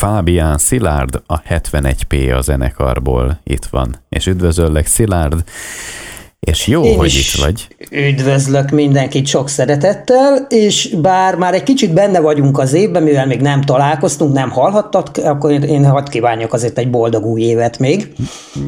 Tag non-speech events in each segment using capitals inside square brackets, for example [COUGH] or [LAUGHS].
Fábián Szilárd, a 71P a zenekarból itt van. És üdvözöllek, Szilárd! És jó, Én hogy itt vagy. Üdvözlök mindenkit sok szeretettel, és bár már egy kicsit benne vagyunk az évben, mivel még nem találkoztunk, nem hallhattak, akkor én hadd kívánjak azért egy boldog új évet még.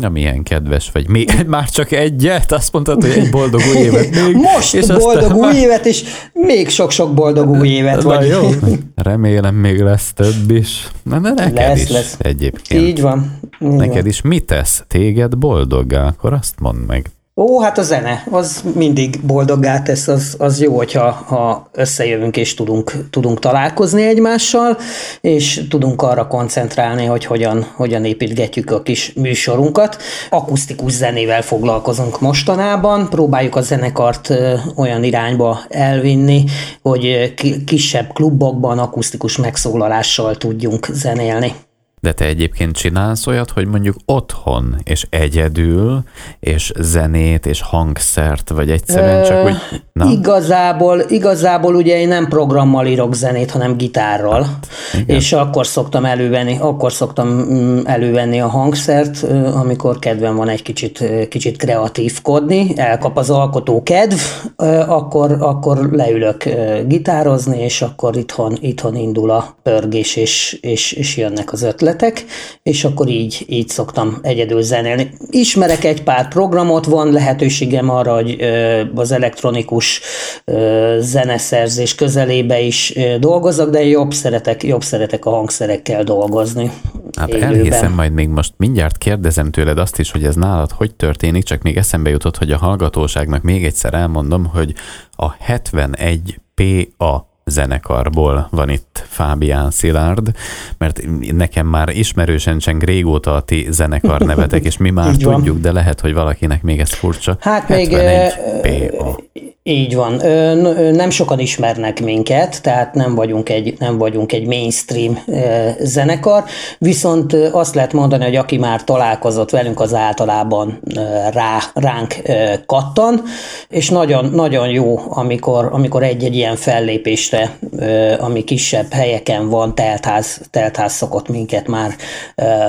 Na milyen kedves vagy. Mi, [LAUGHS] már csak egyet? Azt mondtad, hogy egy boldog új évet [LAUGHS] még. Most és boldog aztán... új évet, és még sok-sok boldog új évet. Na vagy. jó, [LAUGHS] remélem még lesz több is. Na, de neked lesz, is lesz. egyébként. Így van. Így neked van. is mi tesz téged boldoggá? Akkor azt mondd meg. Ó, hát a zene, az mindig boldoggá tesz, az, az jó, hogyha ha összejövünk és tudunk, tudunk találkozni egymással, és tudunk arra koncentrálni, hogy hogyan, hogyan építgetjük a kis műsorunkat. Akusztikus zenével foglalkozunk mostanában, próbáljuk a zenekart olyan irányba elvinni, hogy kisebb klubokban akusztikus megszólalással tudjunk zenélni. De te egyébként csinálsz olyat, hogy mondjuk otthon, és egyedül, és zenét, és hangszert, vagy egyszerűen csak úgy... Na? Igazából, igazából ugye én nem programmal írok zenét, hanem gitárral, hát, és akkor szoktam elővenni, akkor szoktam mm, elővenni a hangszert, amikor kedvem van egy kicsit, kicsit kreatívkodni, elkap az alkotó kedv, akkor, akkor leülök gitározni, és akkor itthon, itthon indul a pörgés, és, és, és jönnek az ötletek ötletek, és akkor így, így szoktam egyedül zenélni. Ismerek egy pár programot, van lehetőségem arra, hogy az elektronikus zeneszerzés közelébe is dolgozok, de jobb szeretek, jobb szeretek a hangszerekkel dolgozni. Hát élőben. elhiszem, majd még most mindjárt kérdezem tőled azt is, hogy ez nálad hogy történik, csak még eszembe jutott, hogy a hallgatóságnak még egyszer elmondom, hogy a 71 PA zenekarból van itt Fábián Szilárd, mert nekem már ismerősen cseng régóta a ti zenekar [LAUGHS] nevetek, és mi már tudjuk, de lehet, hogy valakinek még ez furcsa. Hát még PA. Így van. Nem sokan ismernek minket, tehát nem vagyunk egy, nem vagyunk egy mainstream zenekar, viszont azt lehet mondani, hogy aki már találkozott velünk, az általában rá, ránk kattan, és nagyon, nagyon jó, amikor, amikor egy-egy ilyen fellépésre, ami kisebb helyeken van, teltház, teltház szokott minket már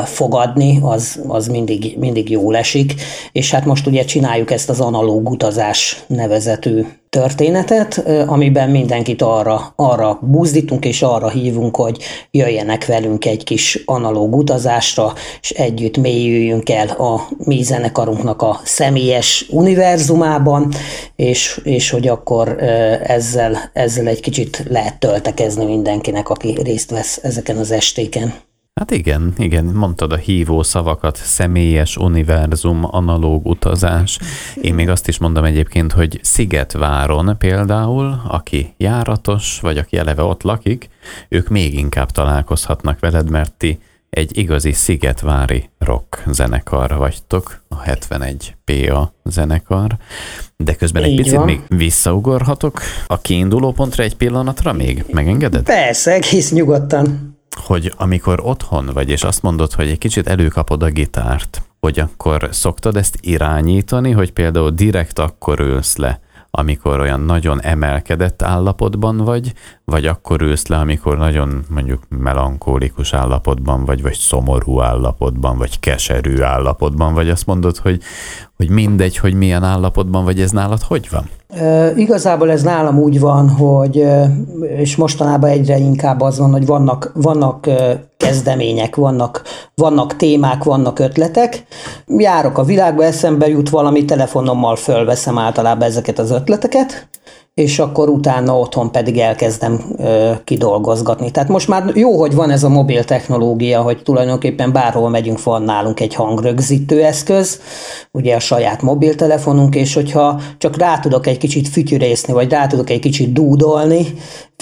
fogadni, az, az mindig, mindig jól esik, és hát most ugye csináljuk ezt az analóg utazás nevezetű történetet, amiben mindenkit arra, arra buzdítunk és arra hívunk, hogy jöjjenek velünk egy kis analóg utazásra, és együtt mélyüljünk el a mi zenekarunknak a személyes univerzumában, és, és hogy akkor ezzel, ezzel egy kicsit lehet töltekezni mindenkinek, aki részt vesz ezeken az estéken. Hát igen, igen, mondtad a hívó szavakat, személyes univerzum, analóg utazás. Én még azt is mondom egyébként, hogy Szigetváron például, aki járatos, vagy aki eleve ott lakik, ők még inkább találkozhatnak veled, mert ti egy igazi szigetvári rock zenekar vagytok, a 71 PA zenekar, de közben Így egy picit van. még visszaugorhatok a kiinduló pontra egy pillanatra még, megengeded? Persze, egész nyugodtan hogy amikor otthon vagy, és azt mondod, hogy egy kicsit előkapod a gitárt, hogy akkor szoktad ezt irányítani, hogy például direkt akkor ülsz le, amikor olyan nagyon emelkedett állapotban vagy, vagy akkor ülsz le, amikor nagyon mondjuk melankólikus állapotban vagy, vagy szomorú állapotban, vagy keserű állapotban vagy, azt mondod, hogy, hogy mindegy, hogy milyen állapotban vagy, ez nálad hogy van? E, igazából ez nálam úgy van, hogy, és mostanában egyre inkább az van, hogy vannak, vannak kezdemények, vannak, vannak témák, vannak ötletek. Járok a világba, eszembe jut valami, telefonommal fölveszem általában ezeket az ötleteket, és akkor utána otthon pedig elkezdem ö, kidolgozgatni. Tehát most már jó, hogy van ez a mobil technológia, hogy tulajdonképpen bárhol megyünk, van nálunk egy hangrögzítő eszköz, ugye a saját mobiltelefonunk, és hogyha csak rá tudok egy kicsit fütyürészni, vagy rá tudok egy kicsit dúdolni,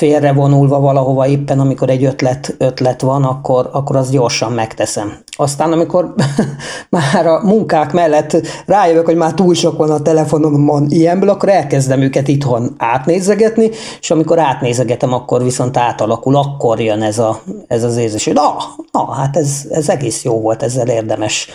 félrevonulva valahova éppen, amikor egy ötlet, ötlet van, akkor, akkor azt gyorsan megteszem. Aztán, amikor [LAUGHS] már a munkák mellett rájövök, hogy már túl sok van a telefonomon ilyenből, akkor elkezdem őket itthon átnézegetni, és amikor átnézegetem, akkor viszont átalakul, akkor jön ez, a, ez az érzés, hogy na, na, hát ez, ez egész jó volt, ezzel érdemes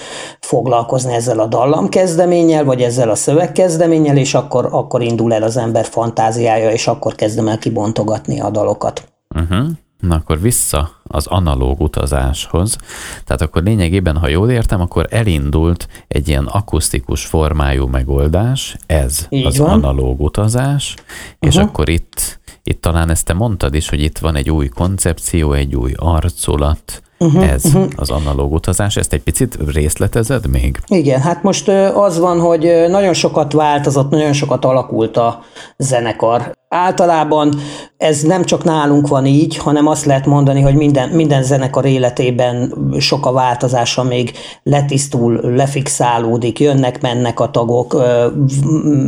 foglalkozni ezzel a dallamkezdeménnyel, vagy ezzel a szövegkezdeménnyel, és akkor, akkor indul el az ember fantáziája, és akkor kezdem el kibontogatni a dalokat. Uh-huh. Na akkor vissza az analóg utazáshoz. Tehát akkor lényegében, ha jól értem, akkor elindult egy ilyen akusztikus formájú megoldás, ez Így az van. analóg utazás, és uh-huh. akkor itt, itt talán ezt te mondtad is, hogy itt van egy új koncepció, egy új arculat, Uh-huh, ez uh-huh. az analóg utazás. Ezt egy picit részletezed még? Igen, hát most az van, hogy nagyon sokat változott, nagyon sokat alakult a zenekar. Általában ez nem csak nálunk van így, hanem azt lehet mondani, hogy minden, minden zenekar életében sok a változása még letisztul, lefixálódik, jönnek, mennek a tagok,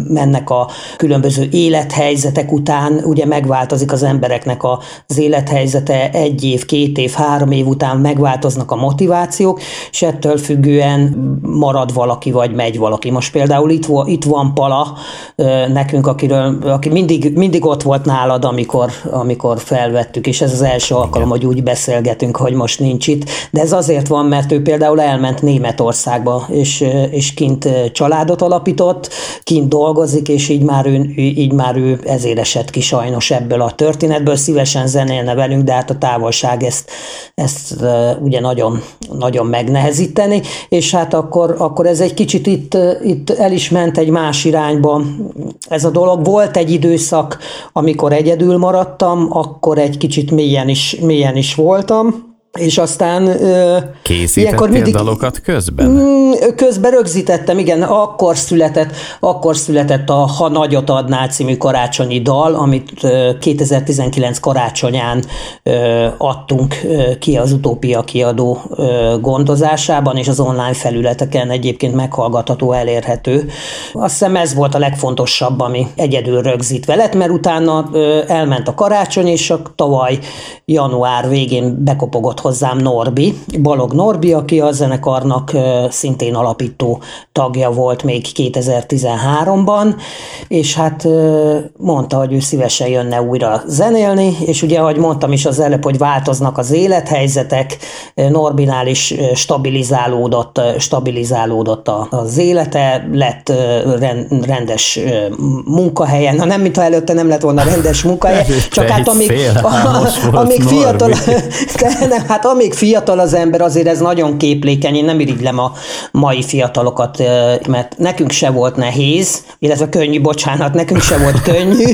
mennek a különböző élethelyzetek után, ugye megváltozik az embereknek az élethelyzete egy év, két év, három év után megváltoznak a motivációk, és ettől függően marad valaki, vagy megy valaki. Most például itt, itt van Pala nekünk, akiről, aki mindig, mindig ott volt nálad, amikor, amikor felvettük, és ez az első alkalom, hogy úgy beszélgetünk, hogy most nincs itt, de ez azért van, mert ő például elment Németországba, és, és kint családot alapított, kint dolgozik, és így már ő, így már ő ezért esett ki sajnos ebből a történetből, szívesen zenélne velünk, de hát a távolság ezt, ezt ugye nagyon, nagyon megnehezíteni, és hát akkor, akkor ez egy kicsit itt, itt el is ment egy más irányba ez a dolog. Volt egy időszak, amikor egyedül maradtam, akkor egy kicsit mélyen is, mélyen is voltam, és aztán... Készítettél mindig, dalokat közben? Mm, közben rögzítettem, igen, akkor született, akkor született a Ha nagyot adnál című karácsonyi dal, amit 2019 karácsonyán adtunk ki az Utópia kiadó gondozásában, és az online felületeken egyébként meghallgatható, elérhető. Azt hiszem ez volt a legfontosabb, ami egyedül rögzítve lett, mert utána elment a karácsony, és a tavaly január végén bekopogott hozzám Norbi, Balog Norbi, aki a zenekarnak szintén alapító tagja volt még 2013-ban, és hát mondta, hogy ő szívesen jönne újra zenélni, és ugye, ahogy mondtam is az előbb, hogy változnak az élethelyzetek, Norbinál is stabilizálódott, stabilizálódott az élete, lett rendes munkahelyen, na nem, mintha előtte nem lett volna rendes munkahelye, csak hát amíg, amíg fiatal, de [LAUGHS] nem, hát amíg fiatal az ember, azért ez nagyon képlékeny, én nem irigylem a mai fiatalokat, mert nekünk se volt nehéz, illetve könnyű, bocsánat, nekünk se volt könnyű,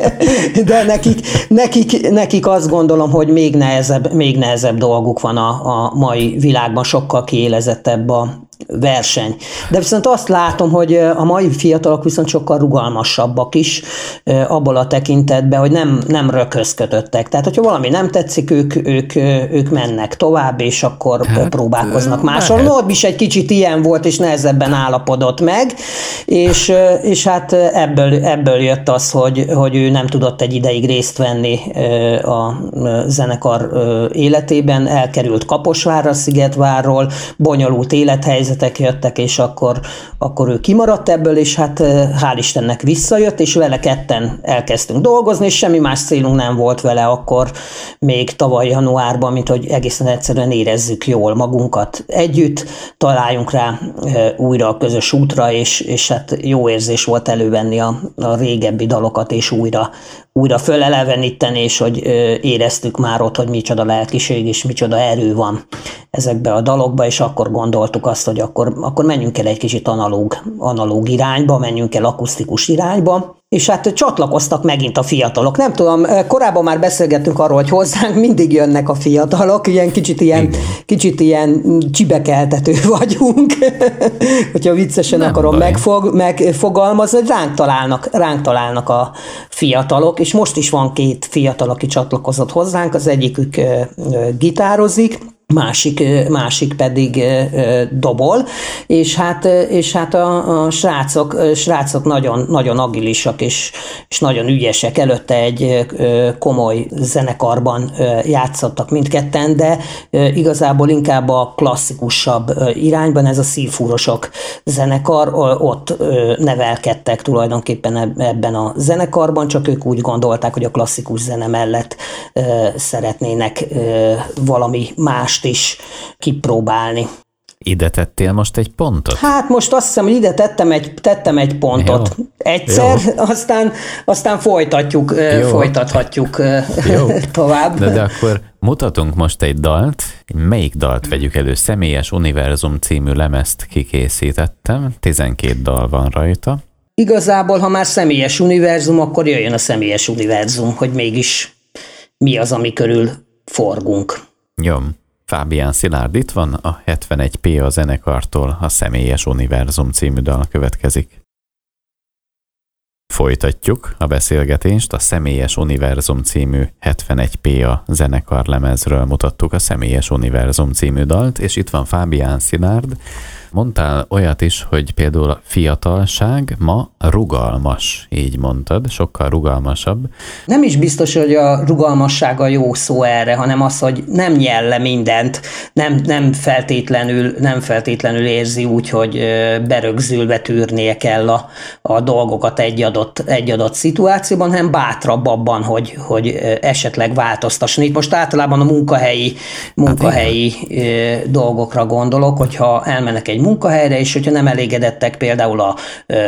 [LAUGHS] de nekik, nekik, nekik azt gondolom, hogy még nehezebb, még nehezebb dolguk van a, a mai világban, sokkal kiélezettebb a, verseny. De viszont azt látom, hogy a mai fiatalok viszont sokkal rugalmasabbak is abból a tekintetben, hogy nem, nem röközködöttek. Tehát, hogyha valami nem tetszik, ők, ők, ők mennek tovább, és akkor hát, próbálkoznak máshol. Norb is egy kicsit ilyen volt, és nehezebben állapodott meg, és, és hát ebből, ebből jött az, hogy, hogy ő nem tudott egy ideig részt venni a zenekar életében, elkerült Kaposvárra, Szigetvárról, bonyolult élethelyzet, helyzetek jöttek, és akkor, akkor ő kimaradt ebből, és hát hál' Istennek visszajött, és vele ketten elkezdtünk dolgozni, és semmi más célunk nem volt vele akkor még tavaly januárban, mint hogy egészen egyszerűen érezzük jól magunkat együtt, találjunk rá újra a közös útra, és, és hát jó érzés volt elővenni a, a régebbi dalokat, és újra, újra föleleveníteni, és hogy éreztük már ott, hogy micsoda lelkiség és micsoda erő van ezekbe a dalokba, és akkor gondoltuk azt, hogy akkor, akkor menjünk el egy kicsit analóg, analóg irányba, menjünk el akusztikus irányba, és hát csatlakoztak megint a fiatalok. Nem tudom, korábban már beszélgettünk arról, hogy hozzánk mindig jönnek a fiatalok, ilyen kicsit ilyen, kicsit ilyen csibekeltető [LAUGHS] vagyunk, hogyha viccesen Nem akarom megfog, megfogalmazni, hogy ránk találnak, ránk találnak a fiatalok, és most is van két fiatal, aki csatlakozott hozzánk, az egyikük gitározik, másik, másik pedig dobol, és hát, és hát a, a srácok, srácok nagyon, nagyon agilisak és, és nagyon ügyesek. Előtte egy komoly zenekarban játszottak mindketten, de igazából inkább a klasszikusabb irányban, ez a szívfúrosok zenekar, ott nevelkedtek tulajdonképpen ebben a zenekarban, csak ők úgy gondolták, hogy a klasszikus zene mellett szeretnének valami más mást is kipróbálni. Ide tettél most egy pontot? Hát most azt hiszem, hogy ide tettem egy, tettem egy pontot. Jó. Egyszer, Jó. [LAUGHS] Aztán, aztán folytatjuk, Jó. folytathatjuk Jó. [LAUGHS] tovább. De, de akkor mutatunk most egy dalt. Melyik dalt vegyük elő? Személyes Univerzum című lemezt kikészítettem. 12 dal van rajta. Igazából, ha már személyes univerzum, akkor jöjjön a személyes univerzum, hogy mégis mi az, ami körül forgunk. Jó. Fábián Szilárd itt van, a 71P a zenekartól a Személyes Univerzum című dal következik. Folytatjuk a beszélgetést, a Személyes Univerzum című 71P a zenekar lemezről mutattuk a Személyes Univerzum című dalt, és itt van Fábián Szilárd, Mondtál olyat is, hogy például a fiatalság ma rugalmas, így mondtad, sokkal rugalmasabb. Nem is biztos, hogy a rugalmasság a jó szó erre, hanem az, hogy nem nyelle mindent, nem, nem, feltétlenül, nem feltétlenül érzi úgy, hogy berögzülve tűrnie kell a, a dolgokat egy adott, egy adott szituációban, hanem bátrabb abban, hogy, hogy esetleg változtasson. Itt most általában a munkahelyi, munkahelyi hát dolgokra gondolok, hogyha elmennek egy munkahelyre, és hogyha nem elégedettek például a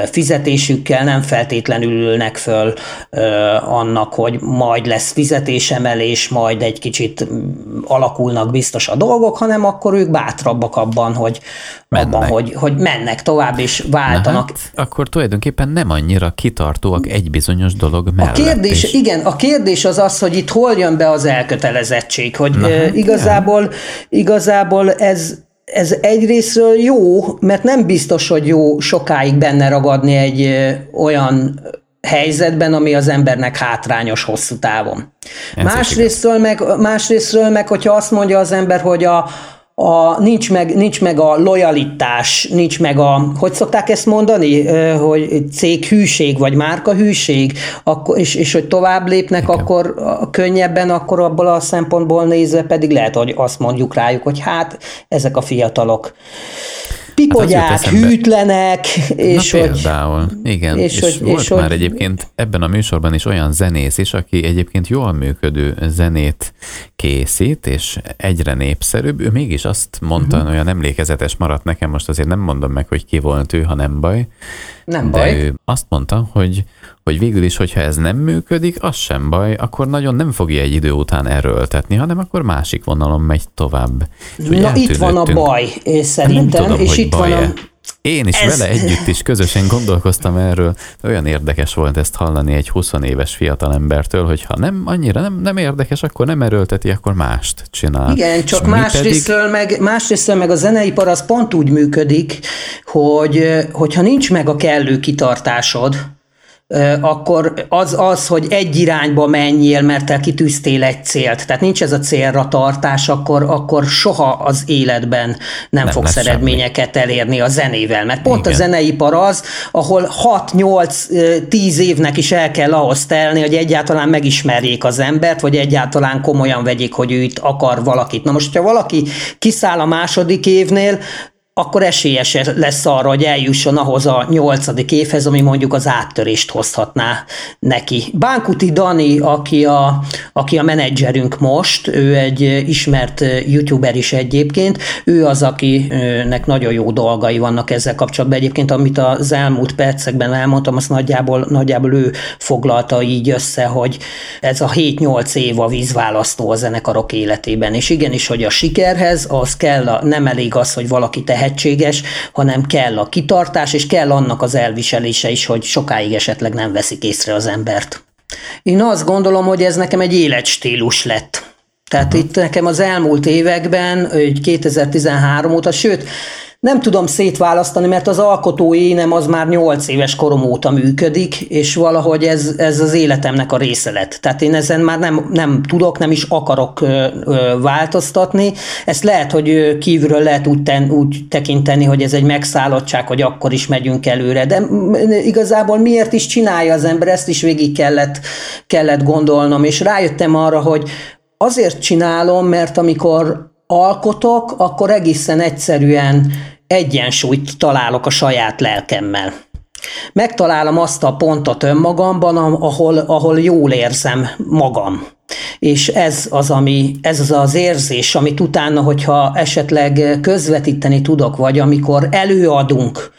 fizetésükkel, nem feltétlenül ülnek föl annak, hogy majd lesz fizetésemelés, majd egy kicsit alakulnak biztos a dolgok, hanem akkor ők bátrabbak abban, hogy, abban, hogy, hogy mennek tovább és váltanak. hát, akkor tulajdonképpen nem annyira kitartóak egy bizonyos dolog mellett. A kérdés, is. igen, a kérdés az az, hogy itt hol jön be az elkötelezettség, hogy Na, hát, igazából, igazából ez ez egyrésztről jó, mert nem biztos, hogy jó sokáig benne ragadni egy olyan helyzetben, ami az embernek hátrányos hosszú távon. másrésztről meg, másrésztről meg, hogyha azt mondja az ember, hogy a, a, nincs, meg, nincs meg a lojalitás, nincs meg a, hogy szokták ezt mondani, hogy céghűség, vagy márkahűség, akkor, és, és hogy tovább lépnek, Igen. akkor könnyebben, akkor abból a szempontból nézve pedig lehet, hogy azt mondjuk rájuk, hogy hát ezek a fiatalok piponyák, hát hűtlenek, és Na, hogy... például, igen, és, és, hogy, volt és már hogy... egyébként ebben a műsorban is olyan zenész is, aki egyébként jól működő zenét készít, és egyre népszerűbb, ő mégis azt mondta, uh-huh. olyan emlékezetes maradt nekem, most azért nem mondom meg, hogy ki volt ő, ha nem baj. Nem de baj. ő azt mondta, hogy, hogy végül is, hogyha ez nem működik, az sem baj, akkor nagyon nem fogja egy idő után erőltetni, hanem akkor másik vonalon megy tovább. És Na itt van a baj, szerintem, tudom, és itt van a... Én is Ez... vele együtt is közösen gondolkoztam erről. Olyan érdekes volt ezt hallani egy 20 éves fiatalembertől, hogy ha nem annyira nem, nem érdekes, akkor nem erőlteti, akkor mást csinál. Igen, csak másrésztről, pedig... meg, másrésztről meg a zeneipar az pont úgy működik, hogy hogyha nincs meg a kellő kitartásod, akkor az az, hogy egy irányba menjél, mert te kitűztél egy célt, tehát nincs ez a célra tartás, akkor, akkor soha az életben nem, nem fogsz eredményeket semmi. elérni a zenével, mert pont Igen. a zeneipar az, ahol 6-8-10 évnek is el kell ahhoz telni, hogy egyáltalán megismerjék az embert, vagy egyáltalán komolyan vegyék, hogy ő itt akar valakit. Na most, ha valaki kiszáll a második évnél, akkor esélyes lesz arra, hogy eljusson ahhoz a nyolcadik évhez, ami mondjuk az áttörést hozhatná neki. Bánkuti Dani, aki a, aki a menedzserünk most, ő egy ismert youtuber is egyébként, ő az, akinek nagyon jó dolgai vannak ezzel kapcsolatban. Egyébként, amit az elmúlt percekben elmondtam, azt nagyjából, nagyjából ő foglalta így össze, hogy ez a 7-8 év a vízválasztó a zenekarok életében. És igenis, hogy a sikerhez az kell, a, nem elég az, hogy valaki tehet tehetséges, hanem kell a kitartás, és kell annak az elviselése is, hogy sokáig esetleg nem veszik észre az embert. Én azt gondolom, hogy ez nekem egy életstílus lett. Tehát uh-huh. itt nekem az elmúlt években, 2013 óta, sőt, nem tudom szétválasztani, mert az alkotó énem az már 8 éves korom óta működik, és valahogy ez, ez az életemnek a része lett. Tehát én ezen már nem, nem tudok, nem is akarok ö, ö, változtatni. Ezt lehet, hogy kívülről lehet úgy, ten, úgy tekinteni, hogy ez egy megszállottság, hogy akkor is megyünk előre, de igazából miért is csinálja az ember, ezt is végig kellett, kellett gondolnom, és rájöttem arra, hogy azért csinálom, mert amikor alkotok, akkor egészen egyszerűen egyensúlyt találok a saját lelkemmel. Megtalálom azt a pontot önmagamban, ahol, ahol jól érzem magam. és ez az, ami, ez az az érzés, amit utána, hogyha esetleg közvetíteni tudok, vagy amikor előadunk,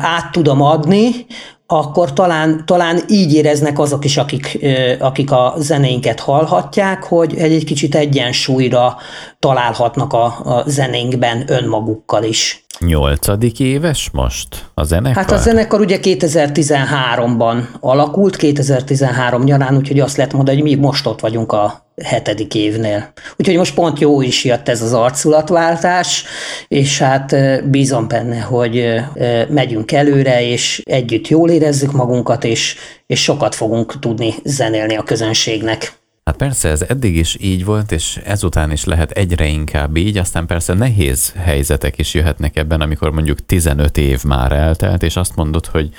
át tudom adni, akkor talán, talán így éreznek azok is, akik, akik a zenénket hallhatják, hogy egy, egy kicsit egyensúlyra találhatnak a, a zenénkben önmagukkal is. Nyolcadik éves most a zenekar? Hát a zenekar ugye 2013-ban alakult, 2013 nyarán, úgyhogy azt lehet mondani, hogy mi most ott vagyunk a hetedik évnél. Úgyhogy most pont jó is jött ez az arculatváltás, és hát bízom benne, hogy megyünk előre, és együtt jól érezzük magunkat, és, és sokat fogunk tudni zenélni a közönségnek. Hát persze ez eddig is így volt, és ezután is lehet egyre inkább így, aztán persze nehéz helyzetek is jöhetnek ebben, amikor mondjuk 15 év már eltelt, és azt mondod, hogy,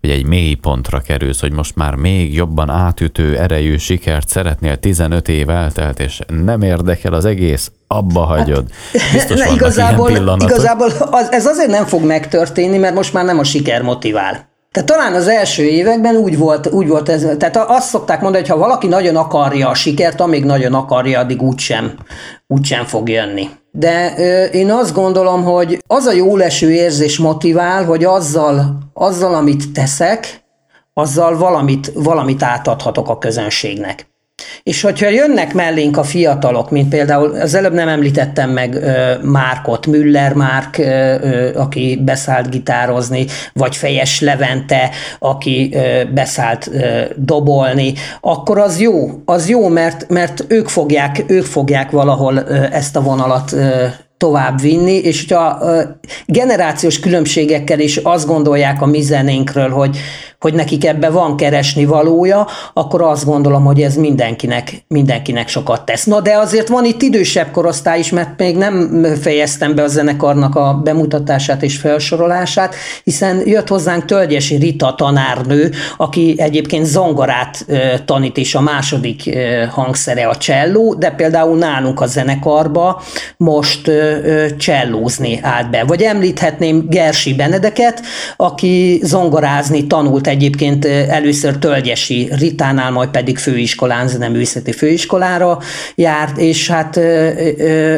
hogy egy mély pontra kerülsz, hogy most már még jobban átütő, erejű sikert szeretnél, 15 év eltelt, és nem érdekel az egész, abba hagyod. Biztos [LAUGHS] ne, igazából, igazából az, ez azért nem fog megtörténni, mert most már nem a siker motivál. Tehát talán az első években úgy volt, úgy volt ez, tehát azt szokták mondani, hogy ha valaki nagyon akarja a sikert, amíg nagyon akarja, addig úgysem, úgysem fog jönni. De ö, én azt gondolom, hogy az a jó leső érzés motivál, hogy azzal, azzal amit teszek, azzal valamit, valamit átadhatok a közönségnek. És hogyha jönnek mellénk a fiatalok, mint például az előbb nem említettem meg Márkot, Müller Márk, aki beszállt gitározni, vagy Fejes Levente, aki beszállt dobolni, akkor az jó, az jó, mert, mert ők fogják, ők fogják valahol ezt a vonalat tovább vinni, és hogyha generációs különbségekkel is azt gondolják a mi zenénkről, hogy, hogy nekik ebbe van keresni valója, akkor azt gondolom, hogy ez mindenkinek, mindenkinek sokat tesz. Na de azért van itt idősebb korosztály is, mert még nem fejeztem be a zenekarnak a bemutatását és felsorolását, hiszen jött hozzánk Tölgyesi Rita tanárnő, aki egyébként zongorát tanít, és a második hangszere a cselló, de például nálunk a zenekarba most csellózni állt be. Vagy említhetném Gersi Benedeket, aki zongorázni tanult egyébként először Tölgyesi Ritánál, majd pedig főiskolán, zeneművészeti főiskolára járt, és hát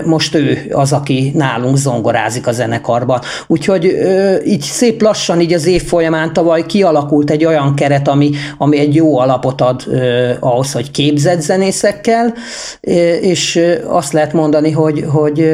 most ő az, aki nálunk zongorázik a zenekarban. Úgyhogy így szép lassan így az év folyamán tavaly kialakult egy olyan keret, ami, ami egy jó alapot ad ahhoz, hogy képzett zenészekkel, és azt lehet mondani, hogy, hogy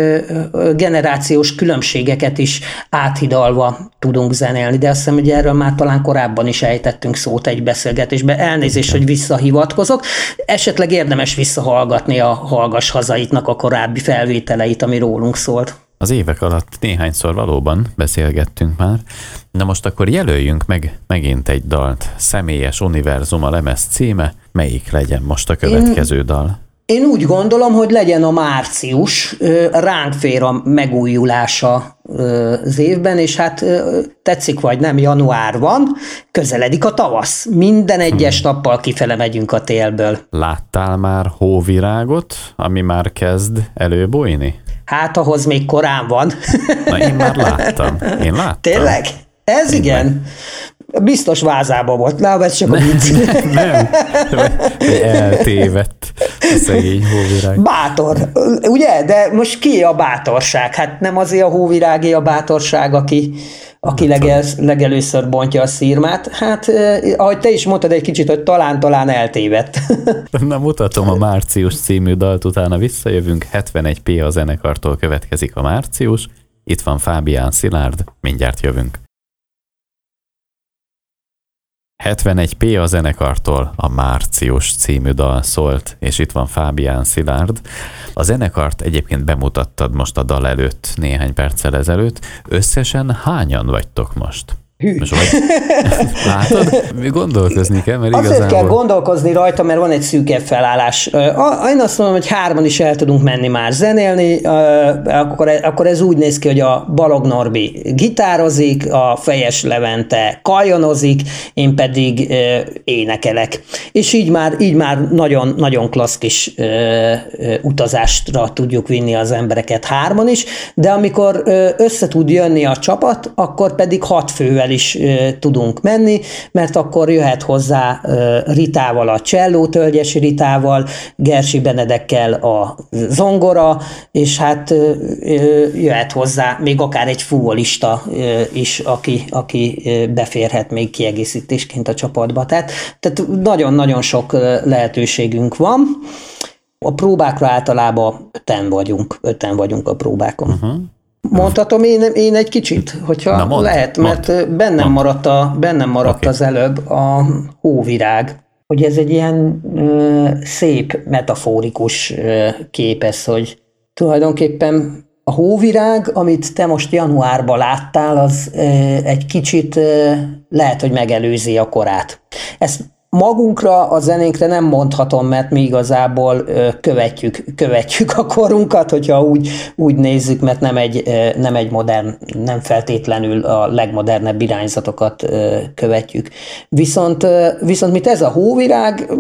generációs különbségeket is áthidalva tudunk zenélni, de azt hiszem, hogy erről már talán korábban is ejtettünk szót egy beszélgetésben. Elnézést, hogy visszahivatkozok. Esetleg érdemes visszahallgatni a Hallgas Hazaitnak a korábbi felvételeit, ami rólunk szólt. Az évek alatt néhányszor valóban beszélgettünk már. Na most akkor jelöljünk meg megint egy dalt. Személyes univerzum a lemez címe. Melyik legyen most a következő Én... dal? Én úgy gondolom, hogy legyen a március, ránk fér a megújulása az évben, és hát tetszik vagy nem, január van, közeledik a tavasz. Minden egyes hmm. nappal kifele megyünk a télből. Láttál már hóvirágot, ami már kezd előbújni? Hát ahhoz még korán van. Na én már [LAUGHS] láttam. Én láttam. Tényleg? Ez én igen. Meg. Biztos vázába volt, na, ez csak a vicc. [LAUGHS] Nem, nem, eltévedt a szegény hóvirág. Bátor, ugye? De most ki a bátorság? Hát nem azért a hóvirágé a bátorság, aki, aki legel, legelőször bontja a szírmát. Hát, eh, ahogy te is mondtad egy kicsit, hogy talán-talán eltévedt. [LAUGHS] Na, mutatom a Március című dalt, utána visszajövünk. 71P a zenekartól következik a Március. Itt van Fábián Szilárd, mindjárt jövünk. 71P a zenekartól a Március című dal szólt, és itt van Fábián Szilárd. A zenekart egyébként bemutattad most a dal előtt, néhány perccel ezelőtt. Összesen hányan vagytok most? Hű. Vagy, [LAUGHS] látod? Gondolkozni kell, mert Azért igazából... kell gondolkozni rajta, mert van egy szűkebb felállás. Én azt mondom, hogy hárman is el tudunk menni már zenélni, akkor, e- akkor ez úgy néz ki, hogy a Balog Norbi gitározik, a Fejes Levente kajonozik, én pedig énekelek. És így már, így már nagyon, nagyon klassz kis utazástra tudjuk vinni az embereket hárman is, de amikor össze tud jönni a csapat, akkor pedig hat fővel is tudunk menni, mert akkor jöhet hozzá Ritával, a Cselló Tölgyesi Ritával, Gersi Benedekkel a zongora, és hát jöhet hozzá még akár egy futbolista is, aki, aki beférhet még kiegészítésként a csapatba. Tehát, tehát nagyon-nagyon sok lehetőségünk van. A próbákra általában öten vagyunk, öten vagyunk a próbákon. Uh-huh. Mondhatom én, én egy kicsit, hogyha Na mond, lehet, mert mond, bennem mond. maradt, a, bennem maradt okay. az előbb a hóvirág, hogy ez egy ilyen ö, szép, metaforikus ö, kép ez, hogy tulajdonképpen a hóvirág, amit te most januárban láttál, az ö, egy kicsit ö, lehet, hogy megelőzi a korát. Ezt Magunkra, a zenénkre nem mondhatom, mert mi igazából követjük, követjük a korunkat, hogyha úgy, úgy nézzük, mert nem egy, nem egy modern, nem feltétlenül a legmodernebb irányzatokat követjük. Viszont, viszont mit ez a hóvirág,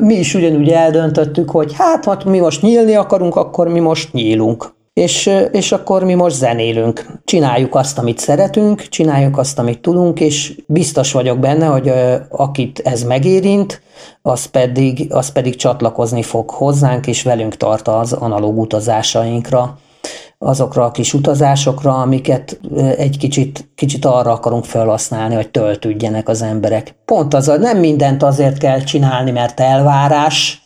mi is ugyanúgy eldöntöttük, hogy hát, ha mi most nyílni akarunk, akkor mi most nyílunk és, és akkor mi most zenélünk. Csináljuk azt, amit szeretünk, csináljuk azt, amit tudunk, és biztos vagyok benne, hogy akit ez megérint, az pedig, az pedig csatlakozni fog hozzánk, és velünk tart az analóg utazásainkra, azokra a kis utazásokra, amiket egy kicsit, kicsit arra akarunk felhasználni, hogy töltődjenek az emberek. Pont az, nem mindent azért kell csinálni, mert elvárás,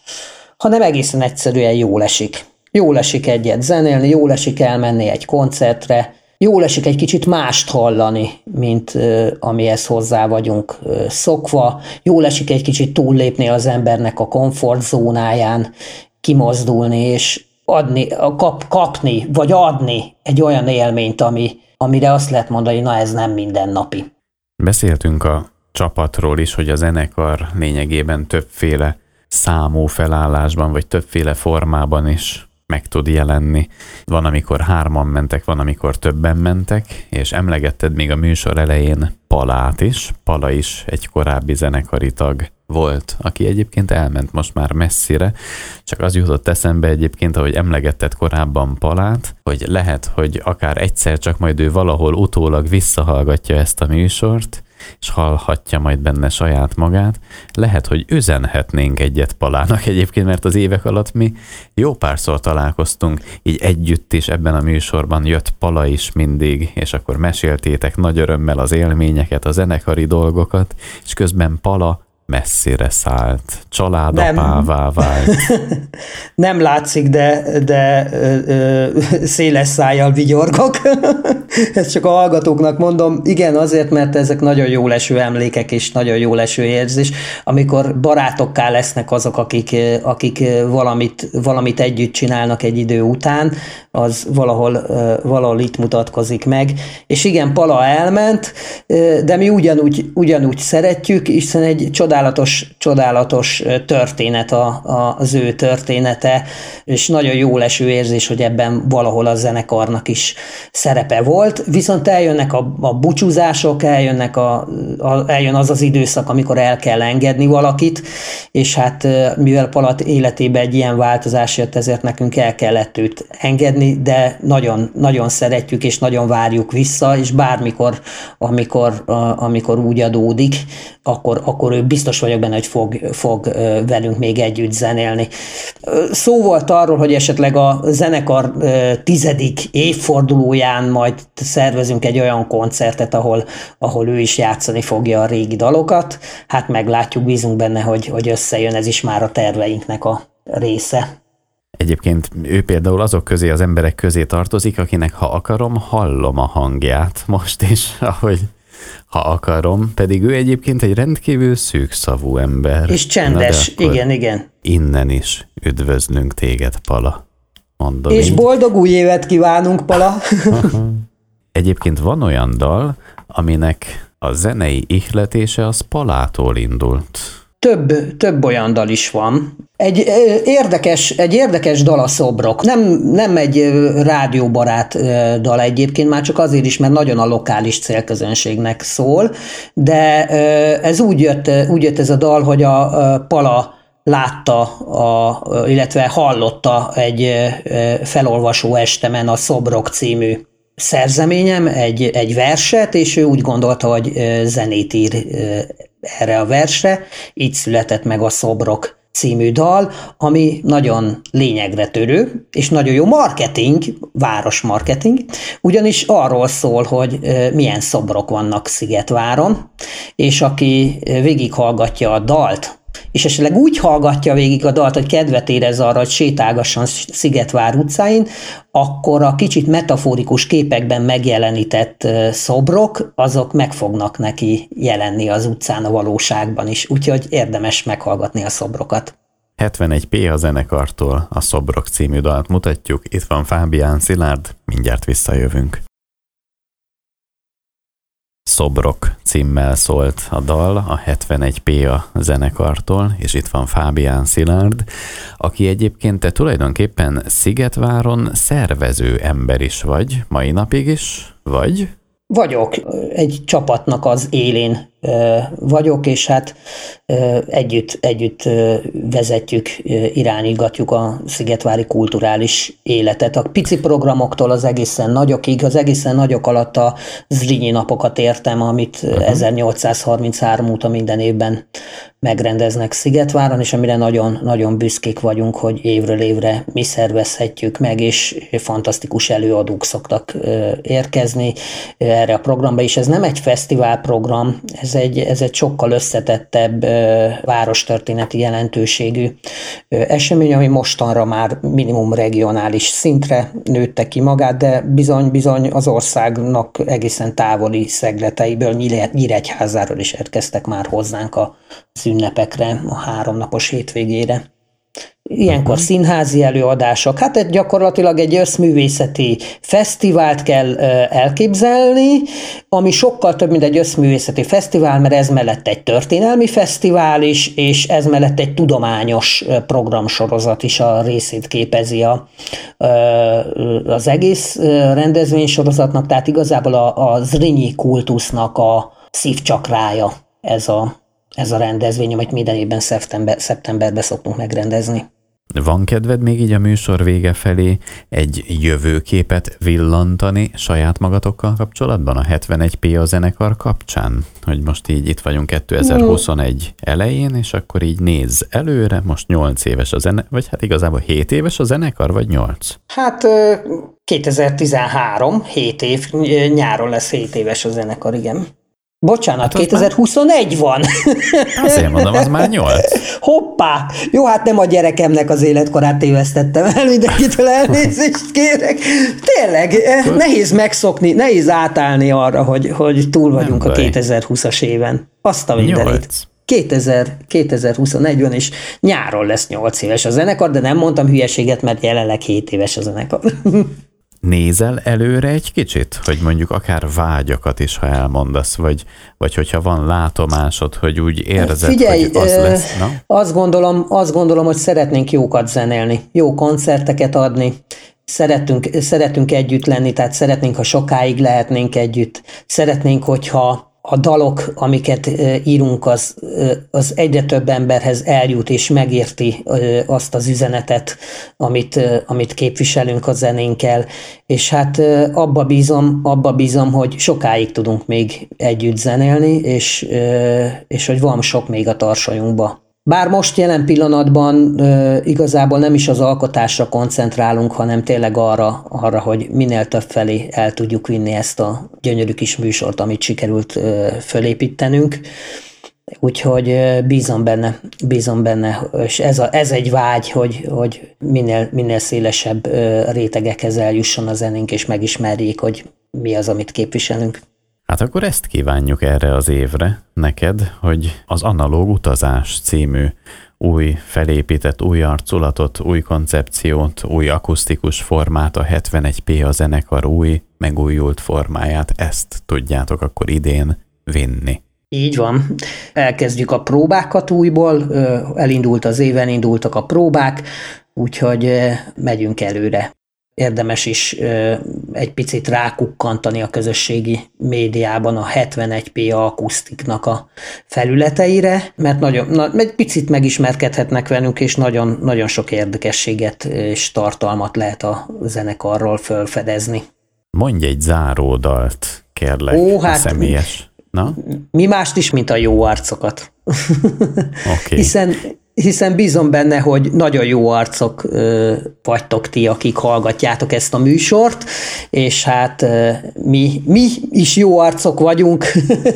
hanem egészen egyszerűen jól esik. Jól esik egyet zenélni, jól esik elmenni egy koncertre, jól esik egy kicsit mást hallani, mint uh, amihez hozzá vagyunk uh, szokva, jól esik egy kicsit túllépni az embernek a komfortzónáján, kimozdulni és adni, kap, kapni, vagy adni egy olyan élményt, ami, amire azt lehet mondani, na ez nem mindennapi. Beszéltünk a csapatról is, hogy a zenekar lényegében többféle számú felállásban, vagy többféle formában is meg tud jelenni. Van, amikor hárman mentek, van, amikor többen mentek, és emlegetted még a műsor elején Palát is. Pala is egy korábbi zenekari tag volt, aki egyébként elment most már messzire, csak az jutott eszembe egyébként, ahogy emlegetted korábban Palát, hogy lehet, hogy akár egyszer csak majd ő valahol utólag visszahallgatja ezt a műsort, és hallhatja majd benne saját magát. Lehet, hogy üzenhetnénk egyet Palának egyébként, mert az évek alatt mi jó párszor találkoztunk, így együtt is ebben a műsorban jött Pala is mindig, és akkor meséltétek nagy örömmel az élményeket, a zenekari dolgokat, és közben Pala messzire szállt, családapává vált. [LAUGHS] Nem látszik, de, de ö, ö, széles szájjal vigyorgok. [LAUGHS] Ezt csak a hallgatóknak mondom. Igen, azért, mert ezek nagyon jó leső emlékek és nagyon jó leső érzés, amikor barátokká lesznek azok, akik, akik valamit, valamit együtt csinálnak egy idő után, az valahol, valahol itt mutatkozik meg. És igen, Pala elment, de mi ugyanúgy, ugyanúgy szeretjük, hiszen egy csodálatos, csodálatos történet a, a, az ő története, és nagyon jó leső érzés, hogy ebben valahol a zenekarnak is szerepe volt, viszont eljönnek a, a búcsúzások, eljönnek a, a, eljön az az időszak, amikor el kell engedni valakit, és hát mivel Palat életébe egy ilyen változás jött, ezért nekünk el kellett őt engedni, de nagyon, nagyon szeretjük és nagyon várjuk vissza, és bármikor, amikor, amikor úgy adódik, akkor, akkor ő biztos vagyok benne, hogy fog, fog velünk még együtt zenélni. Szó volt arról, hogy esetleg a zenekar tizedik évfordulóján majd szervezünk egy olyan koncertet, ahol, ahol ő is játszani fogja a régi dalokat. Hát meglátjuk, bízunk benne, hogy, hogy összejön, ez is már a terveinknek a része. Egyébként ő például azok közé, az emberek közé tartozik, akinek ha akarom, hallom a hangját most is, ahogy ha akarom, pedig ő egyébként egy rendkívül szűkszavú ember. És csendes, igen, igen. Innen is üdvözlünk téged, Pala. Mondom És így. boldog új évet kívánunk, Pala! egyébként van olyan dal, aminek a zenei ihletése az Palától indult. Több, több olyan dal is van. Egy érdekes, egy érdekes dal a szobrok. Nem, nem egy rádióbarát dal egyébként, már csak azért is, mert nagyon a lokális célközönségnek szól, de ez úgy jött, úgy jött ez a dal, hogy a Pala látta, a, illetve hallotta egy felolvasó estemen a Szobrok című szerzeményem, egy, egy verset, és ő úgy gondolta, hogy zenét ír erre a versre, így született meg a Szobrok című dal, ami nagyon lényegre törő, és nagyon jó marketing, város marketing, ugyanis arról szól, hogy milyen szobrok vannak Szigetváron, és aki végighallgatja a dalt, és esetleg úgy hallgatja végig a dalt, hogy kedvet érez arra, hogy sétálgasson Szigetvár utcáin, akkor a kicsit metaforikus képekben megjelenített szobrok, azok meg fognak neki jelenni az utcán a valóságban is, úgyhogy érdemes meghallgatni a szobrokat. 71P a zenekartól a Szobrok című dalt mutatjuk, itt van Fábián Szilárd, mindjárt visszajövünk. Szobrok címmel szólt a dal, a 71P a zenekartól, és itt van Fábián Szilárd, aki egyébként te tulajdonképpen Szigetváron szervező ember is vagy, mai napig is, vagy? Vagyok. Egy csapatnak az élén vagyok, és hát együtt, együtt vezetjük, irányítgatjuk a szigetvári kulturális életet. A pici programoktól az egészen nagyokig, az egészen nagyok alatt a Zrínyi napokat értem, amit uh-huh. 1833 óta minden évben megrendeznek Szigetváron, és amire nagyon, nagyon büszkék vagyunk, hogy évről évre mi szervezhetjük meg, és fantasztikus előadók szoktak érkezni erre a programba, és ez nem egy fesztivál program, ez egy, ez egy sokkal összetettebb várostörténeti jelentőségű esemény, ami mostanra már minimum regionális szintre nőtte ki magát, de bizony-bizony az országnak egészen távoli szegleteiből, Nyíregyházáról is érkeztek már hozzánk a ünnepekre, a háromnapos hétvégére. Ilyenkor uh-huh. színházi előadások, hát egy gyakorlatilag egy összművészeti fesztivált kell elképzelni, ami sokkal több, mint egy összművészeti fesztivál, mert ez mellett egy történelmi fesztivál is, és ez mellett egy tudományos programsorozat is a részét képezi a, az egész rendezvénysorozatnak, tehát igazából a, a Zrinyi kultusznak a szívcsakrája ez a, ez a rendezvény, amit minden évben szeptember, szeptemberben szoktunk megrendezni. Van kedved még így a műsor vége felé egy jövőképet villantani saját magatokkal kapcsolatban a 71P a zenekar kapcsán? Hogy most így itt vagyunk 2021 elején, és akkor így néz előre, most 8 éves a zene, vagy hát igazából 7 éves a zenekar, vagy 8? Hát 2013, 7 év, nyáron lesz 7 éves a zenekar, igen. Bocsánat, hát 2021 már... van. [LAUGHS] Azért mondom, az már 8. Hoppá! Jó, hát nem a gyerekemnek az életkorát tévesztettem el, mindenkitől elnézést kérek. Tényleg, eh, nehéz megszokni, nehéz átállni arra, hogy, hogy túl vagyunk nem a 2020-as éven. Azt a mindenit. 2000, 2021 van, és nyáron lesz 8 éves a zenekar, de nem mondtam hülyeséget, mert jelenleg 7 éves a zenekar. [LAUGHS] Nézel előre egy kicsit, hogy mondjuk akár vágyakat is, ha elmondasz, vagy, vagy hogyha van látomásod, hogy úgy érzed, Figyelj, hogy az lesz. Na? Azt, gondolom, azt gondolom, hogy szeretnénk jókat zenélni, jó koncerteket adni, szeretünk, szeretünk együtt lenni, tehát szeretnénk, ha sokáig lehetnénk együtt, szeretnénk, hogyha a dalok, amiket írunk, az, az egyre több emberhez eljut és megérti azt az üzenetet, amit, amit képviselünk a zenénkkel, és hát abba bízom, abba bízom, hogy sokáig tudunk még együtt zenélni, és, és hogy van sok még a tarsolyunkba. Bár most jelen pillanatban e, igazából nem is az alkotásra koncentrálunk, hanem tényleg arra, arra, hogy minél több felé el tudjuk vinni ezt a gyönyörű kis műsort, amit sikerült e, fölépítenünk. Úgyhogy bízom benne, bízom benne, és ez, a, ez egy vágy, hogy, hogy minél, minél szélesebb rétegekhez eljusson a zenénk, és megismerjék, hogy mi az, amit képviselünk. Hát akkor ezt kívánjuk erre az évre neked, hogy az Analóg Utazás című új felépített új arculatot, új koncepciót, új akusztikus formát, a 71P a zenekar új, megújult formáját, ezt tudjátok akkor idén vinni. Így van. Elkezdjük a próbákat újból, elindult az éven, indultak a próbák, úgyhogy megyünk előre érdemes is egy picit rákukkantani a közösségi médiában a 71p akusztiknak a felületeire, mert nagyon, egy picit megismerkedhetnek velünk, és nagyon, nagyon sok érdekességet és tartalmat lehet a zenekarról fölfedezni. Mondj egy záródalt, kérlek, Ó, hát, személyes. Na? Mi mást is, mint a jó arcokat. [LAUGHS] Okay. Hiszen hiszen bízom benne, hogy nagyon jó arcok ö, vagytok ti, akik hallgatjátok ezt a műsort, és hát ö, mi, mi is jó arcok vagyunk,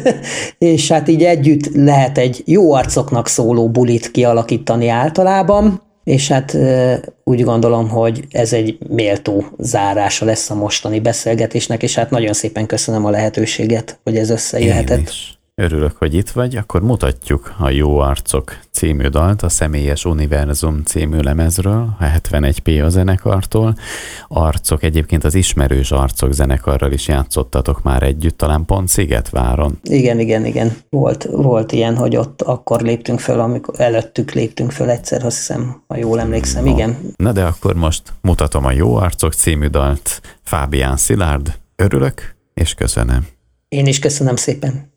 [LAUGHS] és hát így együtt lehet egy jó arcoknak szóló bulit kialakítani általában, és hát ö, úgy gondolom, hogy ez egy méltó zárása lesz a mostani beszélgetésnek, és hát nagyon szépen köszönöm a lehetőséget, hogy ez összejöhetett. Én is. Örülök, hogy itt vagy, akkor mutatjuk a Jó Arcok című dalt a Személyes Univerzum című lemezről, a 71P a zenekartól. Arcok, egyébként az Ismerős Arcok zenekarral is játszottatok már együtt, talán pont Szigetváron. Igen, igen, igen. Volt, volt ilyen, hogy ott akkor léptünk föl, amikor előttük léptünk föl egyszer, azt hiszem, ha jól emlékszem, no. igen. Na de akkor most mutatom a Jó Arcok című dalt. Fábián Szilárd, örülök és köszönöm. Én is köszönöm szépen.